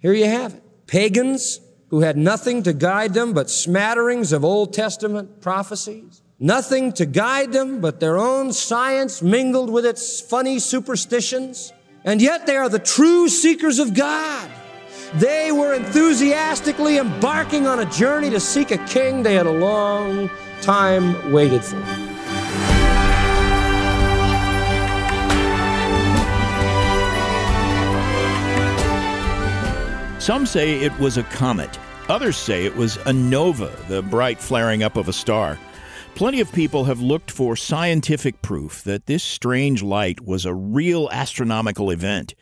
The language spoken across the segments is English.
Here you have it. Pagans who had nothing to guide them but smatterings of Old Testament prophecies. Nothing to guide them but their own science mingled with its funny superstitions. And yet they are the true seekers of God. They were enthusiastically embarking on a journey to seek a king they had a long time waited for. Some say it was a comet. Others say it was a nova, the bright flaring up of a star. Plenty of people have looked for scientific proof that this strange light was a real astronomical event.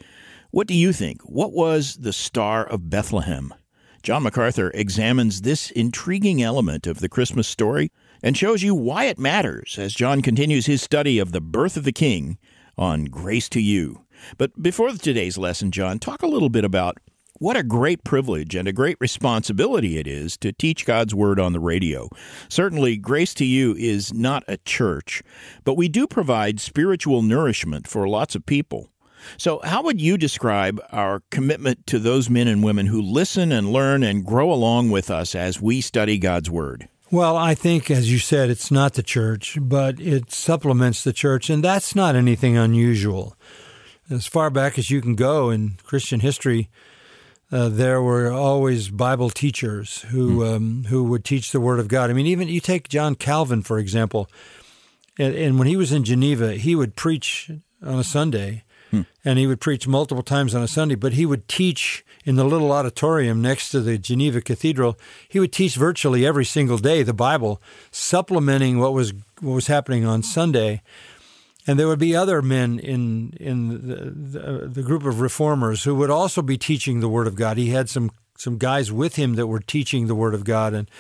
What do you think? What was the Star of Bethlehem? John MacArthur examines this intriguing element of the Christmas story and shows you why it matters as John continues his study of the birth of the King on Grace to You. But before today's lesson, John, talk a little bit about what a great privilege and a great responsibility it is to teach God's Word on the radio. Certainly, Grace to You is not a church, but we do provide spiritual nourishment for lots of people. So, how would you describe our commitment to those men and women who listen and learn and grow along with us as we study God's Word? Well, I think, as you said, it's not the church, but it supplements the church, and that's not anything unusual. As far back as you can go in Christian history, uh, there were always Bible teachers who mm. um, who would teach the Word of God. I mean, even you take John Calvin for example, and, and when he was in Geneva, he would preach on a Sunday, hmm. and he would preach multiple times on a Sunday. But he would teach in the little auditorium next to the Geneva Cathedral. He would teach virtually every single day the Bible, supplementing what was what was happening on Sunday and there would be other men in in the, the, the, group of reformers who would also be teaching the Word of God. He had some some guys with him that were teaching the Word of God, and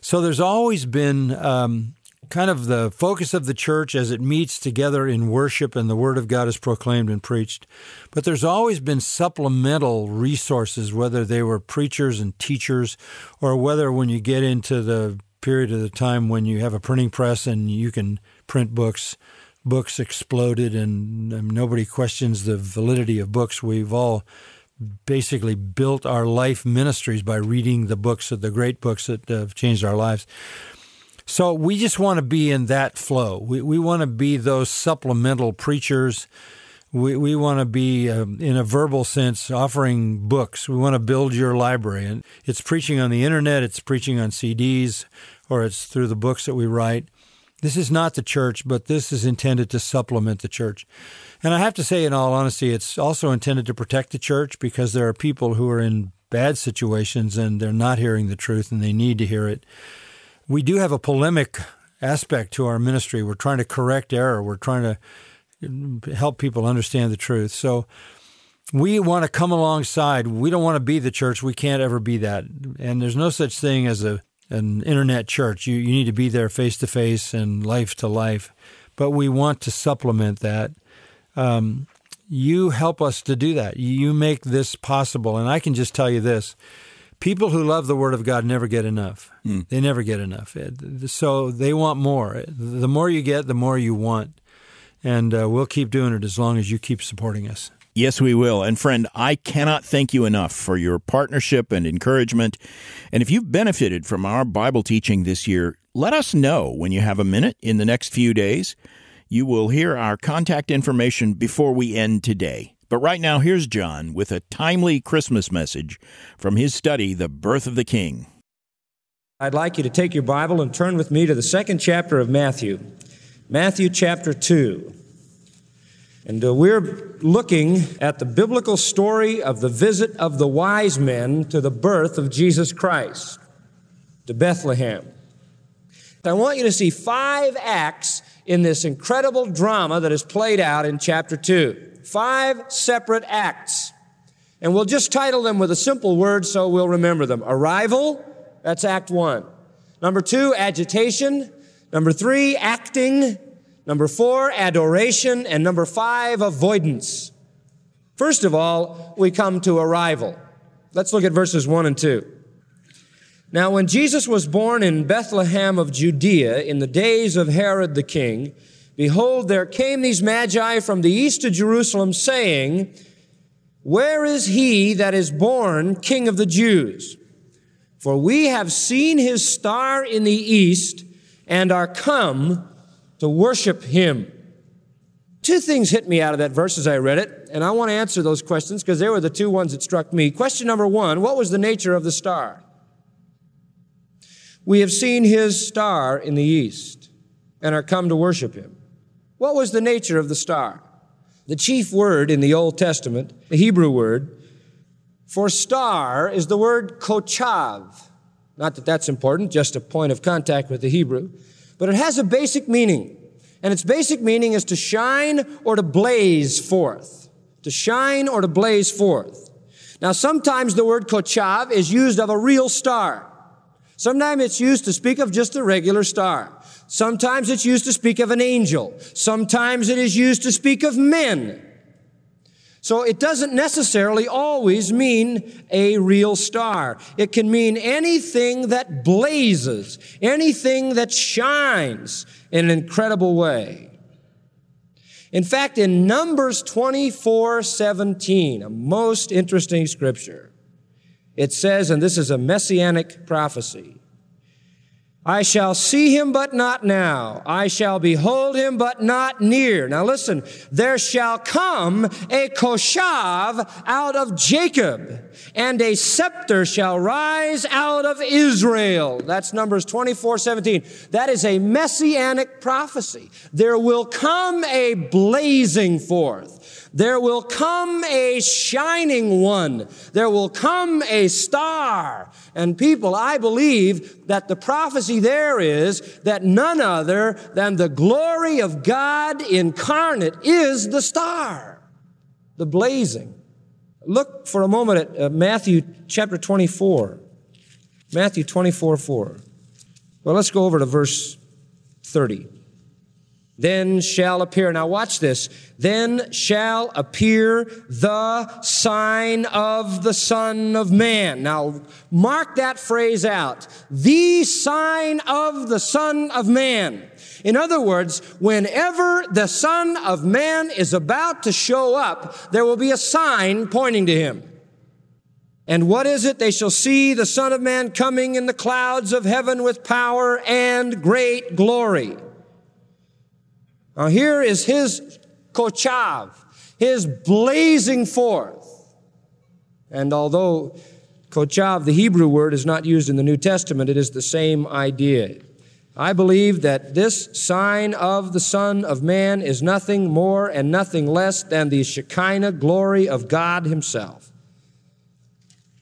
so there's always been um, kind of the focus of the church as it meets together in worship and the Word of God is proclaimed and preached. But there's always been supplemental resources, whether they were preachers and teachers, or whether when you get into the period of the time when you have a printing press and you can print books books exploded and um, nobody questions the validity of books. We've all basically built our life ministries by reading the books of the great books that have changed our lives. So we just want to be in that flow. We, we want to be those supplemental preachers. We, we want to be, um, in a verbal sense, offering books. We want to build your library. And it's preaching on the internet, it's preaching on CDs, or it's through the books that we write. This is not the church, but this is intended to supplement the church. And I have to say, in all honesty, it's also intended to protect the church because there are people who are in bad situations and they're not hearing the truth and they need to hear it. We do have a polemic aspect to our ministry. We're trying to correct error, we're trying to help people understand the truth. So, we want to come alongside. We don't want to be the church. We can't ever be that. And there's no such thing as a an internet church. You, you need to be there face to face and life to life. But we want to supplement that. Um, you help us to do that. You make this possible. And I can just tell you this people who love the Word of God never get enough. Mm. They never get enough. So they want more. The more you get, the more you want. And uh, we'll keep doing it as long as you keep supporting us. Yes, we will. And friend, I cannot thank you enough for your partnership and encouragement. And if you've benefited from our Bible teaching this year, let us know when you have a minute in the next few days. You will hear our contact information before we end today. But right now, here's John with a timely Christmas message from his study, The Birth of the King. I'd like you to take your Bible and turn with me to the second chapter of Matthew, Matthew chapter 2. And uh, we're looking at the biblical story of the visit of the wise men to the birth of Jesus Christ, to Bethlehem. I want you to see five acts in this incredible drama that is played out in chapter 2. Five separate acts. And we'll just title them with a simple word so we'll remember them. Arrival, that's act one. Number two, agitation. Number three, acting. Number four, adoration. And number five, avoidance. First of all, we come to arrival. Let's look at verses one and two. Now, when Jesus was born in Bethlehem of Judea in the days of Herod the king, behold, there came these magi from the east of Jerusalem saying, Where is he that is born King of the Jews? For we have seen his star in the east and are come to worship him. Two things hit me out of that verse as I read it, and I want to answer those questions because they were the two ones that struck me. Question number one What was the nature of the star? We have seen his star in the east and are come to worship him. What was the nature of the star? The chief word in the Old Testament, the Hebrew word, for star is the word kochav. Not that that's important, just a point of contact with the Hebrew. But it has a basic meaning. And its basic meaning is to shine or to blaze forth. To shine or to blaze forth. Now, sometimes the word kochav is used of a real star. Sometimes it's used to speak of just a regular star. Sometimes it's used to speak of an angel. Sometimes it is used to speak of men. So it doesn't necessarily always mean a real star. It can mean anything that blazes, anything that shines in an incredible way. In fact, in Numbers 24 17, a most interesting scripture, it says, and this is a messianic prophecy, I shall see him, but not now. I shall behold him, but not near. Now listen, there shall come a kochav out of Jacob, and a scepter shall rise out of Israel. That's Numbers 24, 17. That is a messianic prophecy. There will come a blazing forth. There will come a shining one. There will come a star. And people, I believe that the prophecy there is that none other than the glory of God incarnate is the star, the blazing. Look for a moment at uh, Matthew chapter 24. Matthew 24, 4. Well, let's go over to verse 30 then shall appear. Now watch this. Then shall appear the sign of the Son of Man. Now mark that phrase out. The sign of the Son of Man. In other words, whenever the Son of Man is about to show up, there will be a sign pointing to him. And what is it? They shall see the Son of Man coming in the clouds of heaven with power and great glory. Now here is his kochav, his blazing forth. And although kochav, the Hebrew word, is not used in the New Testament, it is the same idea. I believe that this sign of the Son of Man is nothing more and nothing less than the Shekinah glory of God Himself.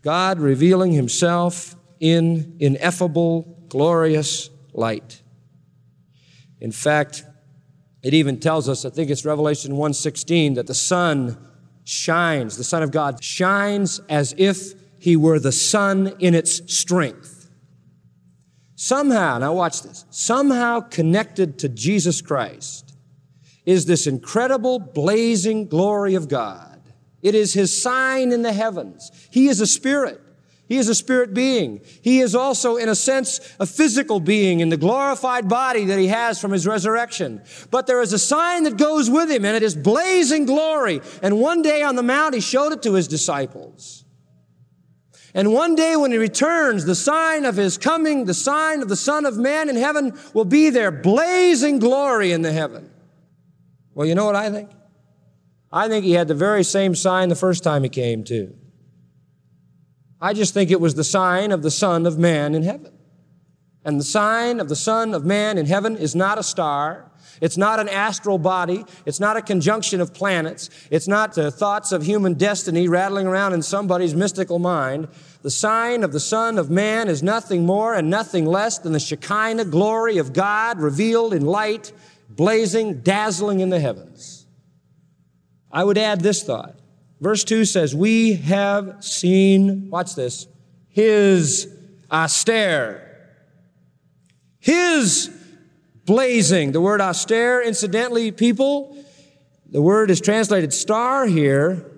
God revealing Himself in ineffable, glorious light. In fact, it even tells us, I think it's Revelation 1:16, that the sun shines, the Son of God shines as if he were the sun in its strength. Somehow, now watch this, somehow connected to Jesus Christ is this incredible blazing glory of God. It is his sign in the heavens. He is a spirit. He is a spirit being. He is also, in a sense, a physical being in the glorified body that he has from his resurrection. But there is a sign that goes with him, and it is blazing glory. And one day on the mount, he showed it to his disciples. And one day when he returns, the sign of his coming, the sign of the Son of Man in heaven will be there, blazing glory in the heaven. Well, you know what I think? I think he had the very same sign the first time he came, too. I just think it was the sign of the Son of Man in heaven. And the sign of the Son of Man in heaven is not a star. It's not an astral body. It's not a conjunction of planets. It's not the thoughts of human destiny rattling around in somebody's mystical mind. The sign of the Son of Man is nothing more and nothing less than the Shekinah glory of God revealed in light, blazing, dazzling in the heavens. I would add this thought. Verse 2 says, We have seen, watch this, his aster. His blazing. The word aster, incidentally, people, the word is translated star here,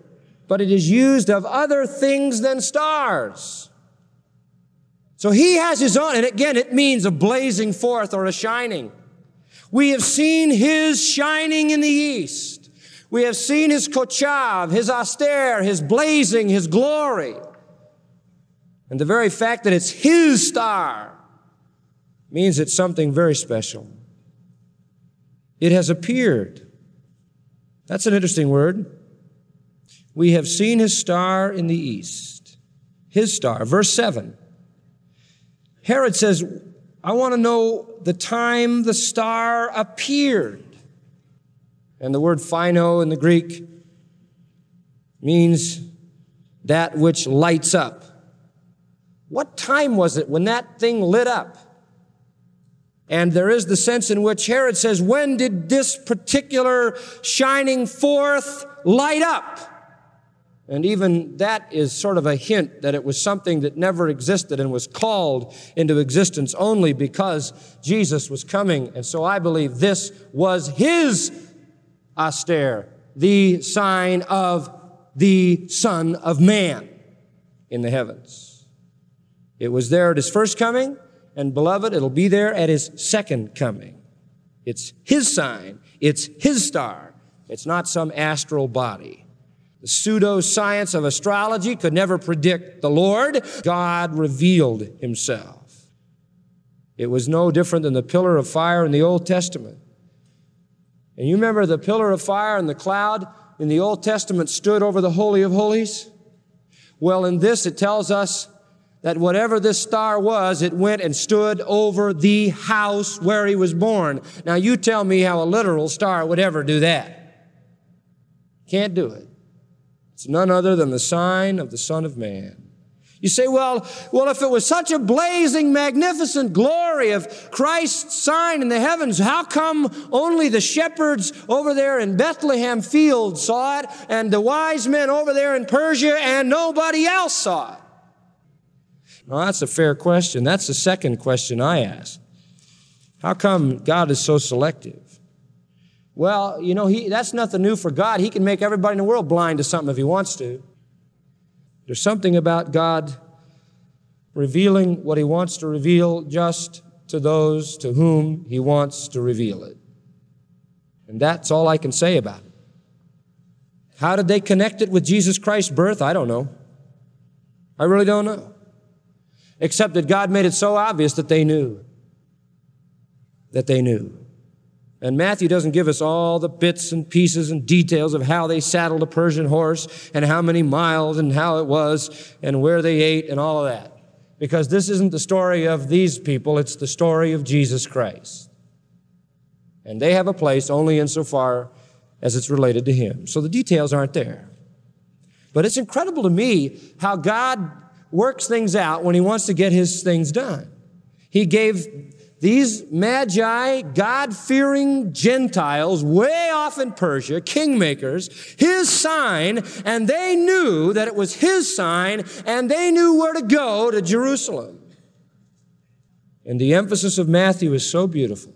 but it is used of other things than stars. So he has his own, and again, it means a blazing forth or a shining. We have seen his shining in the east. We have seen his kochav, his aster, his blazing, his glory. And the very fact that it's his star means it's something very special. It has appeared. That's an interesting word. We have seen his star in the east. His star. Verse 7. Herod says, I want to know the time the star appeared. And the word phaino in the Greek means that which lights up. What time was it when that thing lit up? And there is the sense in which Herod says, when did this particular shining forth light up? And even that is sort of a hint that it was something that never existed and was called into existence only because Jesus was coming. And so I believe this was his aster, the sign of the Son of Man in the heavens. It was there at his first coming, and beloved, it'll be there at his second coming. It's his sign. It's his star. It's not some astral body. The pseudoscience of astrology could never predict the Lord. God revealed himself. It was no different than the pillar of fire in the Old Testament. And you remember the pillar of fire and the cloud in the Old Testament stood over the Holy of Holies? Well, in this, it tells us that whatever this star was, it went and stood over the house where he was born. Now, you tell me how a literal star would ever do that. Can't do it. It's none other than the sign of the Son of Man. You say, well, well, if it was such a blazing, magnificent glory of Christ's sign in the heavens, how come only the shepherds over there in Bethlehem field saw it and the wise men over there in Persia and nobody else saw it? Well, that's a fair question. That's the second question I ask. How come God is so selective? Well, you know, he, that's nothing new for God. He can make everybody in the world blind to something if he wants to. There's something about God revealing what He wants to reveal just to those to whom He wants to reveal it. And that's all I can say about it. How did they connect it with Jesus Christ's birth? I don't know. I really don't know. Except that God made it so obvious that they knew. That they knew. And Matthew doesn't give us all the bits and pieces and details of how they saddled a Persian horse and how many miles and how it was and where they ate and all of that. Because this isn't the story of these people, it's the story of Jesus Christ. And they have a place only insofar as it's related to Him. So the details aren't there. But it's incredible to me how God works things out when He wants to get His things done. He gave these magi, God fearing Gentiles, way off in Persia, kingmakers, his sign, and they knew that it was his sign, and they knew where to go to Jerusalem. And the emphasis of Matthew is so beautiful.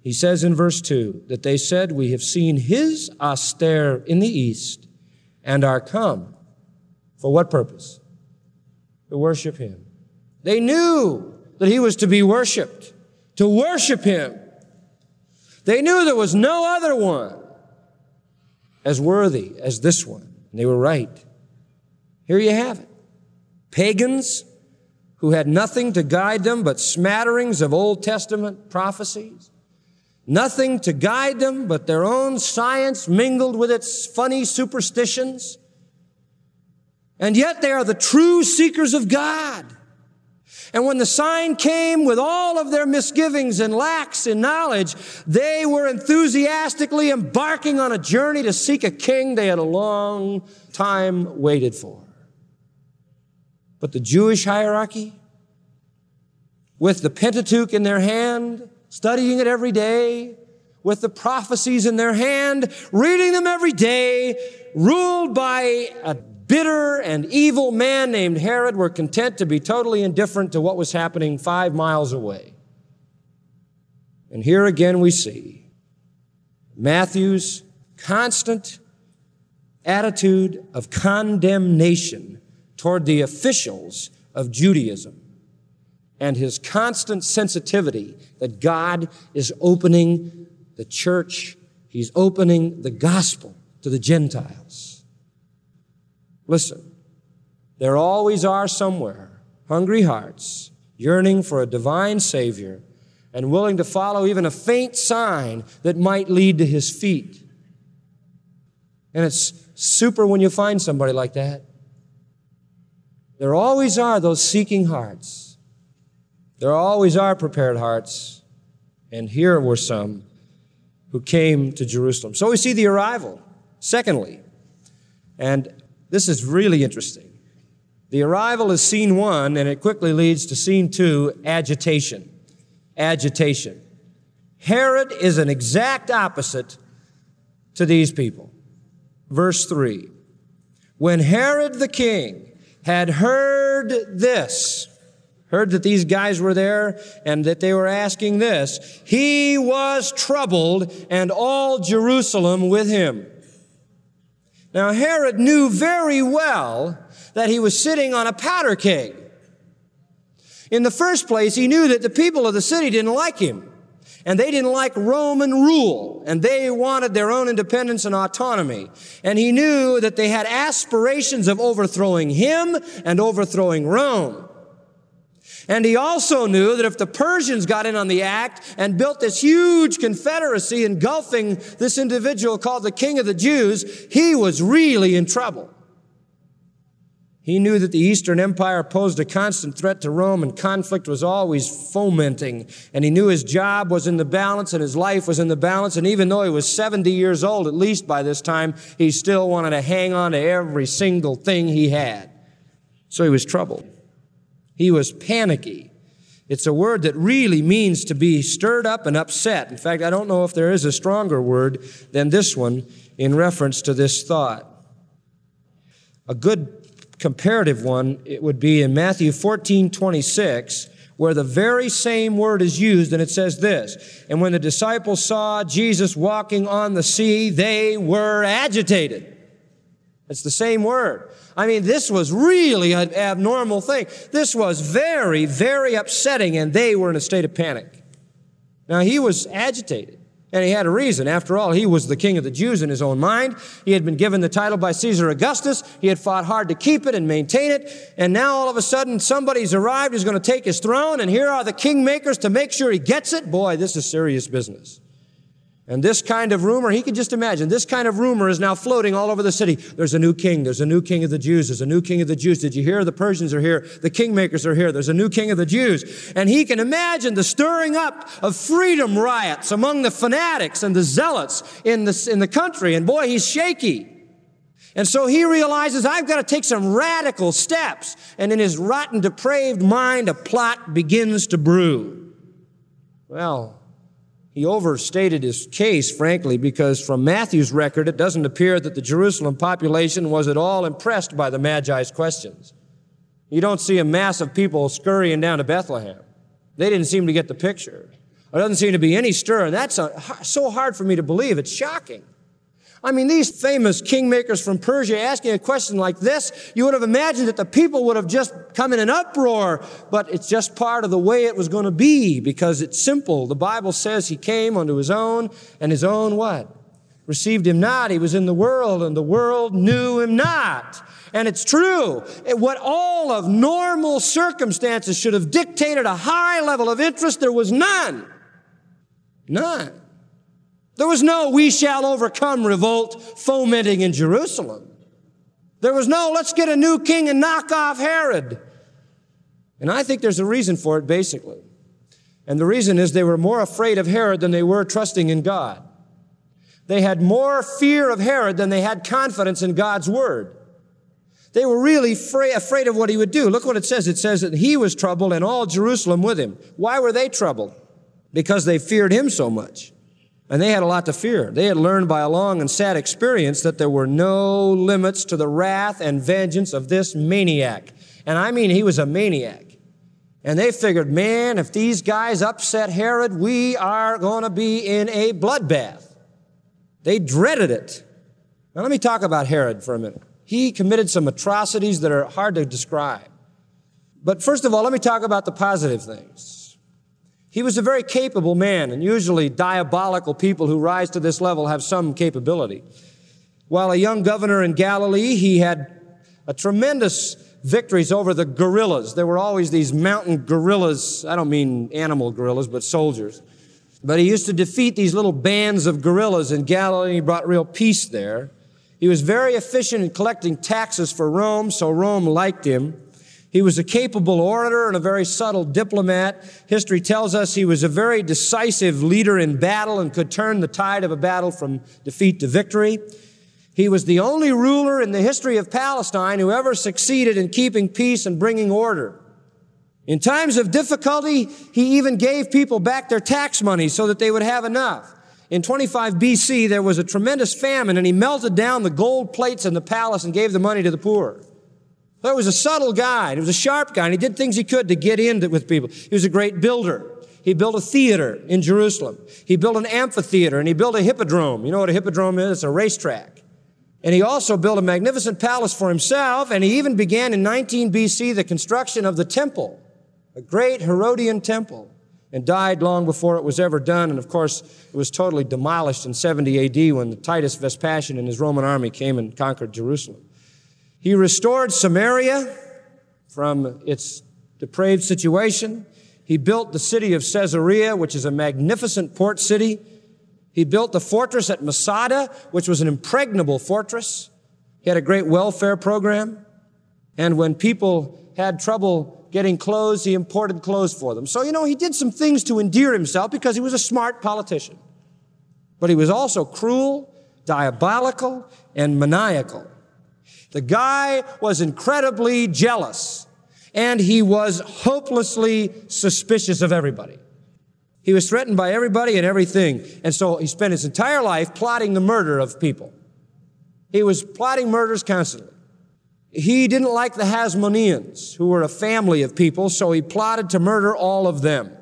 He says in verse 2 that they said, We have seen his aster in the east and are come. For what purpose? To worship him. They knew that he was to be worshiped, to worship him. They knew there was no other one as worthy as this one. And they were right. Here you have it. Pagans who had nothing to guide them but smatterings of Old Testament prophecies. Nothing to guide them but their own science mingled with its funny superstitions. And yet they are the true seekers of God. And when the sign came with all of their misgivings and lacks in knowledge, they were enthusiastically embarking on a journey to seek a king they had a long time waited for. But the Jewish hierarchy, with the Pentateuch in their hand, studying it every day, with the prophecies in their hand, reading them every day, ruled by a bitter and evil man named Herod were content to be totally indifferent to what was happening five miles away. And here again we see Matthew's constant attitude of condemnation toward the officials of Judaism and his constant sensitivity that God is opening the church He's opening the gospel to the Gentiles. Listen, there always are somewhere hungry hearts yearning for a divine Savior and willing to follow even a faint sign that might lead to His feet. And it's super when you find somebody like that. There always are those seeking hearts. There always are prepared hearts. And here were some who came to Jerusalem. So we see the arrival. Secondly, and this is really interesting. The arrival is scene one, and it quickly leads to scene two agitation. Agitation. Herod is an exact opposite to these people. Verse 3 When Herod the king had heard this, heard that these guys were there and that they were asking this, he was troubled and all Jerusalem with him. Now Herod knew very well that he was sitting on a powder keg. In the first place, he knew that the people of the city didn't like him. And they didn't like Roman rule, and they wanted their own independence and autonomy. And he knew that they had aspirations of overthrowing him and overthrowing Rome. And he also knew that if the Persians got in on the act and built this huge confederacy engulfing this individual called the King of the Jews, he was really in trouble. He knew that the Eastern Empire posed a constant threat to Rome and conflict was always fomenting. And he knew his job was in the balance and his life was in the balance. And even though he was 70 years old, at least by this time, he still wanted to hang on to every single thing he had. So he was troubled. He was panicky. It's a word that really means to be stirred up and upset. In fact, I don't know if there is a stronger word than this one in reference to this thought. A good comparative one, it would be in Matthew 14, 26, where the very same word is used, and it says this, and when the disciples saw Jesus walking on the sea, they were agitated. It's the same word. I mean, this was really an abnormal thing. This was very, very upsetting, and they were in a state of panic. Now, he was agitated. And he had a reason. After all, he was the king of the Jews in his own mind. He had been given the title by Caesar Augustus. He had fought hard to keep it and maintain it. And now all of a sudden somebody's arrived who's going to take his throne. And here are the kingmakers to make sure he gets it. Boy, this is serious business. And this kind of rumor, he could just imagine, this kind of rumor is now floating all over the city. There's a new king. There's a new king of the Jews. There's a new king of the Jews. Did you hear? The Persians are here. The kingmakers are here. There's a new king of the Jews. And he can imagine the stirring up of freedom riots among the fanatics and the zealots in the, in the country. And boy, he's shaky. And so he realizes, I've got to take some radical steps. And in his rotten, depraved mind, a plot begins to brew. Well, he overstated his case, frankly, because from Matthew's record, it doesn't appear that the Jerusalem population was at all impressed by the Magi's questions. You don't see a mass of people scurrying down to Bethlehem. They didn't seem to get the picture. There doesn't seem to be any stir, and that's so hard for me to believe. It's shocking. I mean, these famous kingmakers from Persia asking a question like this, you would have imagined that the people would have just come in an uproar, but it's just part of the way it was going to be because it's simple. The Bible says he came unto his own, and his own what? Received him not. He was in the world, and the world knew him not. And it's true. What all of normal circumstances should have dictated a high level of interest, there was none. None. There was no we shall overcome revolt fomenting in Jerusalem. There was no let's get a new king and knock off Herod. And I think there's a reason for it, basically. And the reason is they were more afraid of Herod than they were trusting in God. They had more fear of Herod than they had confidence in God's word. They were really afraid of what he would do. Look what it says. It says that he was troubled and all Jerusalem with him. Why were they troubled? Because they feared him so much. And they had a lot to fear. They had learned by a long and sad experience that there were no limits to the wrath and vengeance of this maniac. And I mean, he was a maniac. And they figured, man, if these guys upset Herod, we are going to be in a bloodbath. They dreaded it. Now, let me talk about Herod for a minute. He committed some atrocities that are hard to describe. But first of all, let me talk about the positive things. He was a very capable man, and usually diabolical people who rise to this level have some capability. While a young governor in Galilee, he had a tremendous victories over the guerrillas. There were always these mountain guerrillas. I don't mean animal guerrillas, but soldiers. But he used to defeat these little bands of guerrillas in Galilee. And he brought real peace there. He was very efficient in collecting taxes for Rome, so Rome liked him. He was a capable orator and a very subtle diplomat. History tells us he was a very decisive leader in battle and could turn the tide of a battle from defeat to victory. He was the only ruler in the history of Palestine who ever succeeded in keeping peace and bringing order. In times of difficulty, he even gave people back their tax money so that they would have enough. In 25 BC, there was a tremendous famine and he melted down the gold plates in the palace and gave the money to the poor. He was a subtle guy. He was a sharp guy and he did things he could to get in with people. He was a great builder. He built a theater in Jerusalem. He built an amphitheater and he built a hippodrome. You know what a hippodrome is? It's a racetrack. And he also built a magnificent palace for himself, and he even began in 19 BC the construction of the temple, a great Herodian temple, and died long before it was ever done. And of course, it was totally demolished in 70 AD when Titus Vespasian and his Roman army came and conquered Jerusalem. He restored Samaria from its depraved situation. He built the city of Caesarea, which is a magnificent port city he built the fortress at Masada, which was an impregnable fortress. He had a great welfare program. And when people had trouble getting clothes, he imported clothes for them. So, you know, he did some things to endear himself because he was a smart politician. But he was also cruel, diabolical, and maniacal. The guy was incredibly jealous and he was hopelessly suspicious of everybody. He was threatened by everybody and everything. And so he spent his entire life plotting the murder of people. He was plotting murders constantly. He didn't like the Hasmoneans, who were a family of people, so he plotted to murder all of them.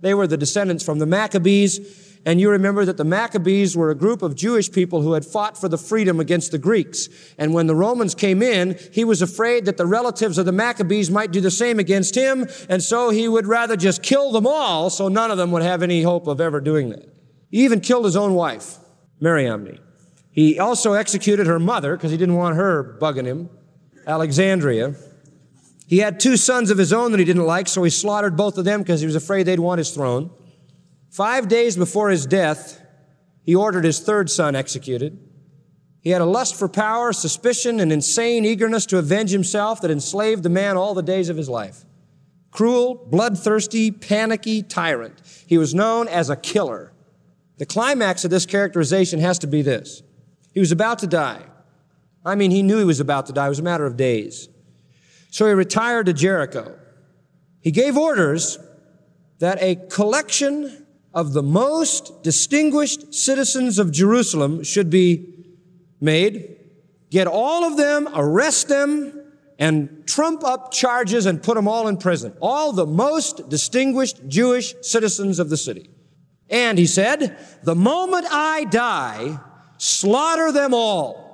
They were the descendants from the Maccabees, and you remember that the Maccabees were a group of Jewish people who had fought for the freedom against the Greeks. And when the Romans came in, he was afraid that the relatives of the Maccabees might do the same against him. And so he would rather just kill them all so none of them would have any hope of ever doing that. He even killed his own wife, Mariamne. He also executed her mother because he didn't want her bugging him, Alexandria. He had two sons of his own that he didn't like, so he slaughtered both of them because he was afraid they'd want his throne. Five days before his death, he ordered his third son executed. He had a lust for power, suspicion, and insane eagerness to avenge himself that enslaved the man all the days of his life. Cruel, bloodthirsty, panicky tyrant. He was known as a killer. The climax of this characterization has to be this. He was about to die. I mean, he knew he was about to die. It was a matter of days. So he retired to Jericho. He gave orders that a collection of the most distinguished citizens of Jerusalem should be made. Get all of them, arrest them, and trump up charges and put them all in prison. All the most distinguished Jewish citizens of the city. And he said, the moment I die, slaughter them all.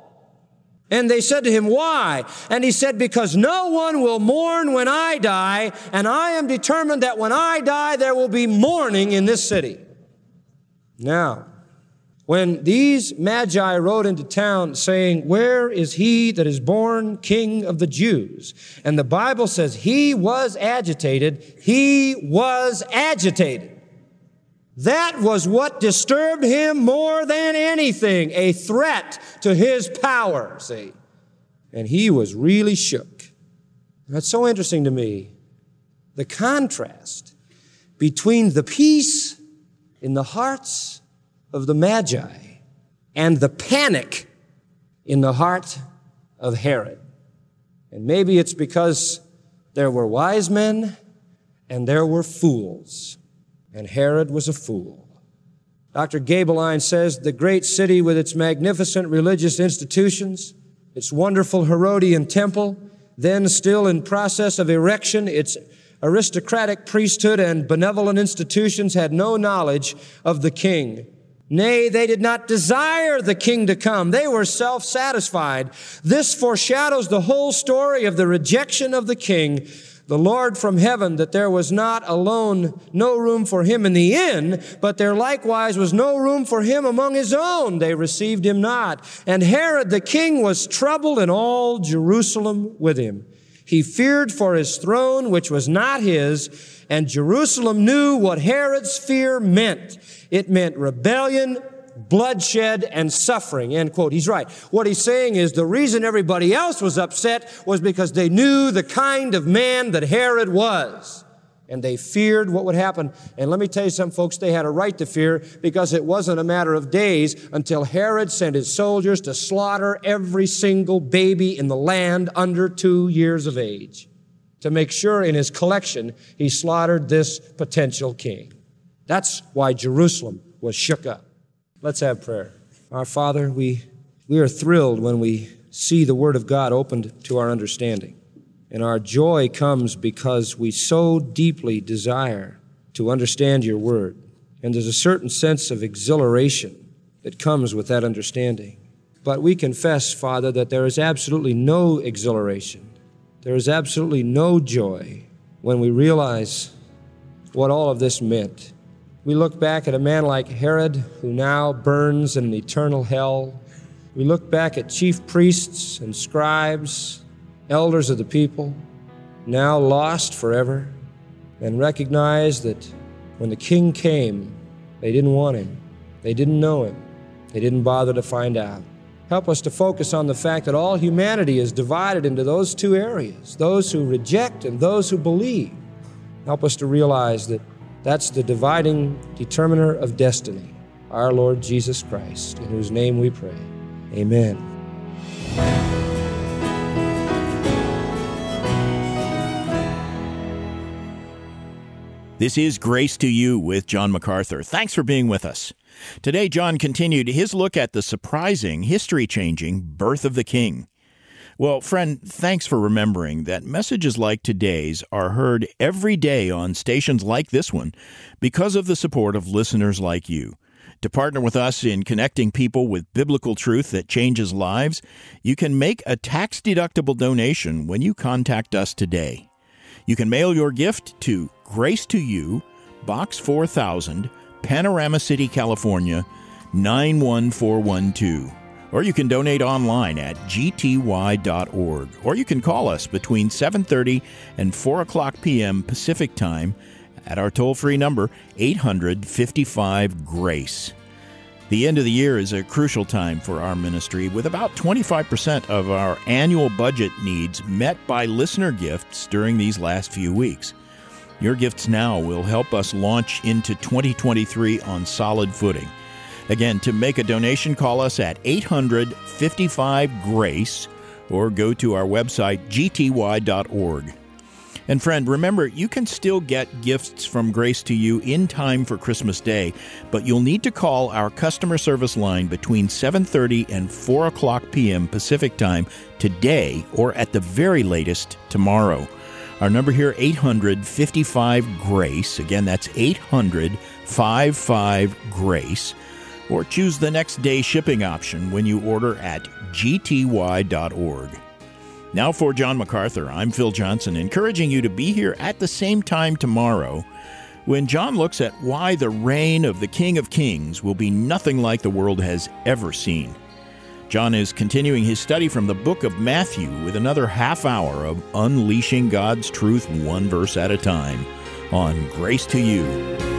And they said to him, Why? And he said, Because no one will mourn when I die, and I am determined that when I die, there will be mourning in this city. Now, when these magi rode into town saying, Where is he that is born king of the Jews? And the Bible says he was agitated. He was agitated. That was what disturbed him more than anything, a threat to his power, see. And he was really shook. That's so interesting to me. The contrast between the peace in the hearts of the Magi and the panic in the heart of Herod. And maybe it's because there were wise men and there were fools and Herod was a fool. Dr. Gaebelein says the great city with its magnificent religious institutions, its wonderful Herodian temple, then still in process of erection, its aristocratic priesthood and benevolent institutions had no knowledge of the king. Nay, they did not desire the king to come. They were self-satisfied. This foreshadows the whole story of the rejection of the king the Lord from heaven that there was not alone no room for him in the inn, but there likewise was no room for him among his own. They received him not. And Herod the king was troubled and all Jerusalem with him. He feared for his throne, which was not his, and Jerusalem knew what Herod's fear meant. It meant rebellion, bloodshed and suffering, end quote. He's right. What he's saying is the reason everybody else was upset was because they knew the kind of man that Herod was. And they feared what would happen. And let me tell you some folks, they had a right to fear because it wasn't a matter of days until Herod sent his soldiers to slaughter every single baby in the land under two years of age to make sure in his collection he slaughtered this potential king. That's why Jerusalem was shook up. Let's have prayer. Our Father, we, we are thrilled when we see the Word of God opened to our understanding. And our joy comes because we so deeply desire to understand your Word. And there's a certain sense of exhilaration that comes with that understanding. But we confess, Father, that there is absolutely no exhilaration, there is absolutely no joy when we realize what all of this meant we look back at a man like Herod, who now burns in an eternal hell. We look back at chief priests and scribes, elders of the people, now lost forever, and recognize that when the king came, they didn't want him, they didn't know him, they didn't bother to find out. Help us to focus on the fact that all humanity is divided into those two areas those who reject and those who believe. Help us to realize that that's the dividing determiner of destiny, our Lord Jesus Christ, in whose name we pray. Amen. This is Grace to You with John MacArthur. Thanks for being with us. Today, John continued his look at the surprising, history changing birth of the King. Well, friend, thanks for remembering that messages like today's are heard every day on stations like this one because of the support of listeners like you. To partner with us in connecting people with biblical truth that changes lives, you can make a tax deductible donation when you contact us today. You can mail your gift to Grace to You, Box 4000, Panorama City, California 91412 or you can donate online at gty.org, or you can call us between 7:30 and 4 o'clock p.m. Pacific Time at our toll-free number 855 Grace. The end of the year is a crucial time for our ministry, with about 25% of our annual budget needs met by listener gifts during these last few weeks. Your gifts now will help us launch into 2023 on solid footing. Again, to make a donation, call us at 800 55 GRACE or go to our website, gty.org. And friend, remember, you can still get gifts from Grace to you in time for Christmas Day, but you'll need to call our customer service line between 7:30 and 4 o'clock p.m. Pacific Time today, or at the very latest tomorrow. Our number here, 855 Grace. Again, that's 800 55 Grace or choose the next day shipping option when you order at gty.org. Now, for John MacArthur, I'm Phil Johnson, encouraging you to be here at the same time tomorrow when John looks at why the reign of the King of Kings will be nothing like the world has ever seen. John is continuing his study from the book of Matthew with another half hour of unleashing God's truth one verse at a time on Grace to You.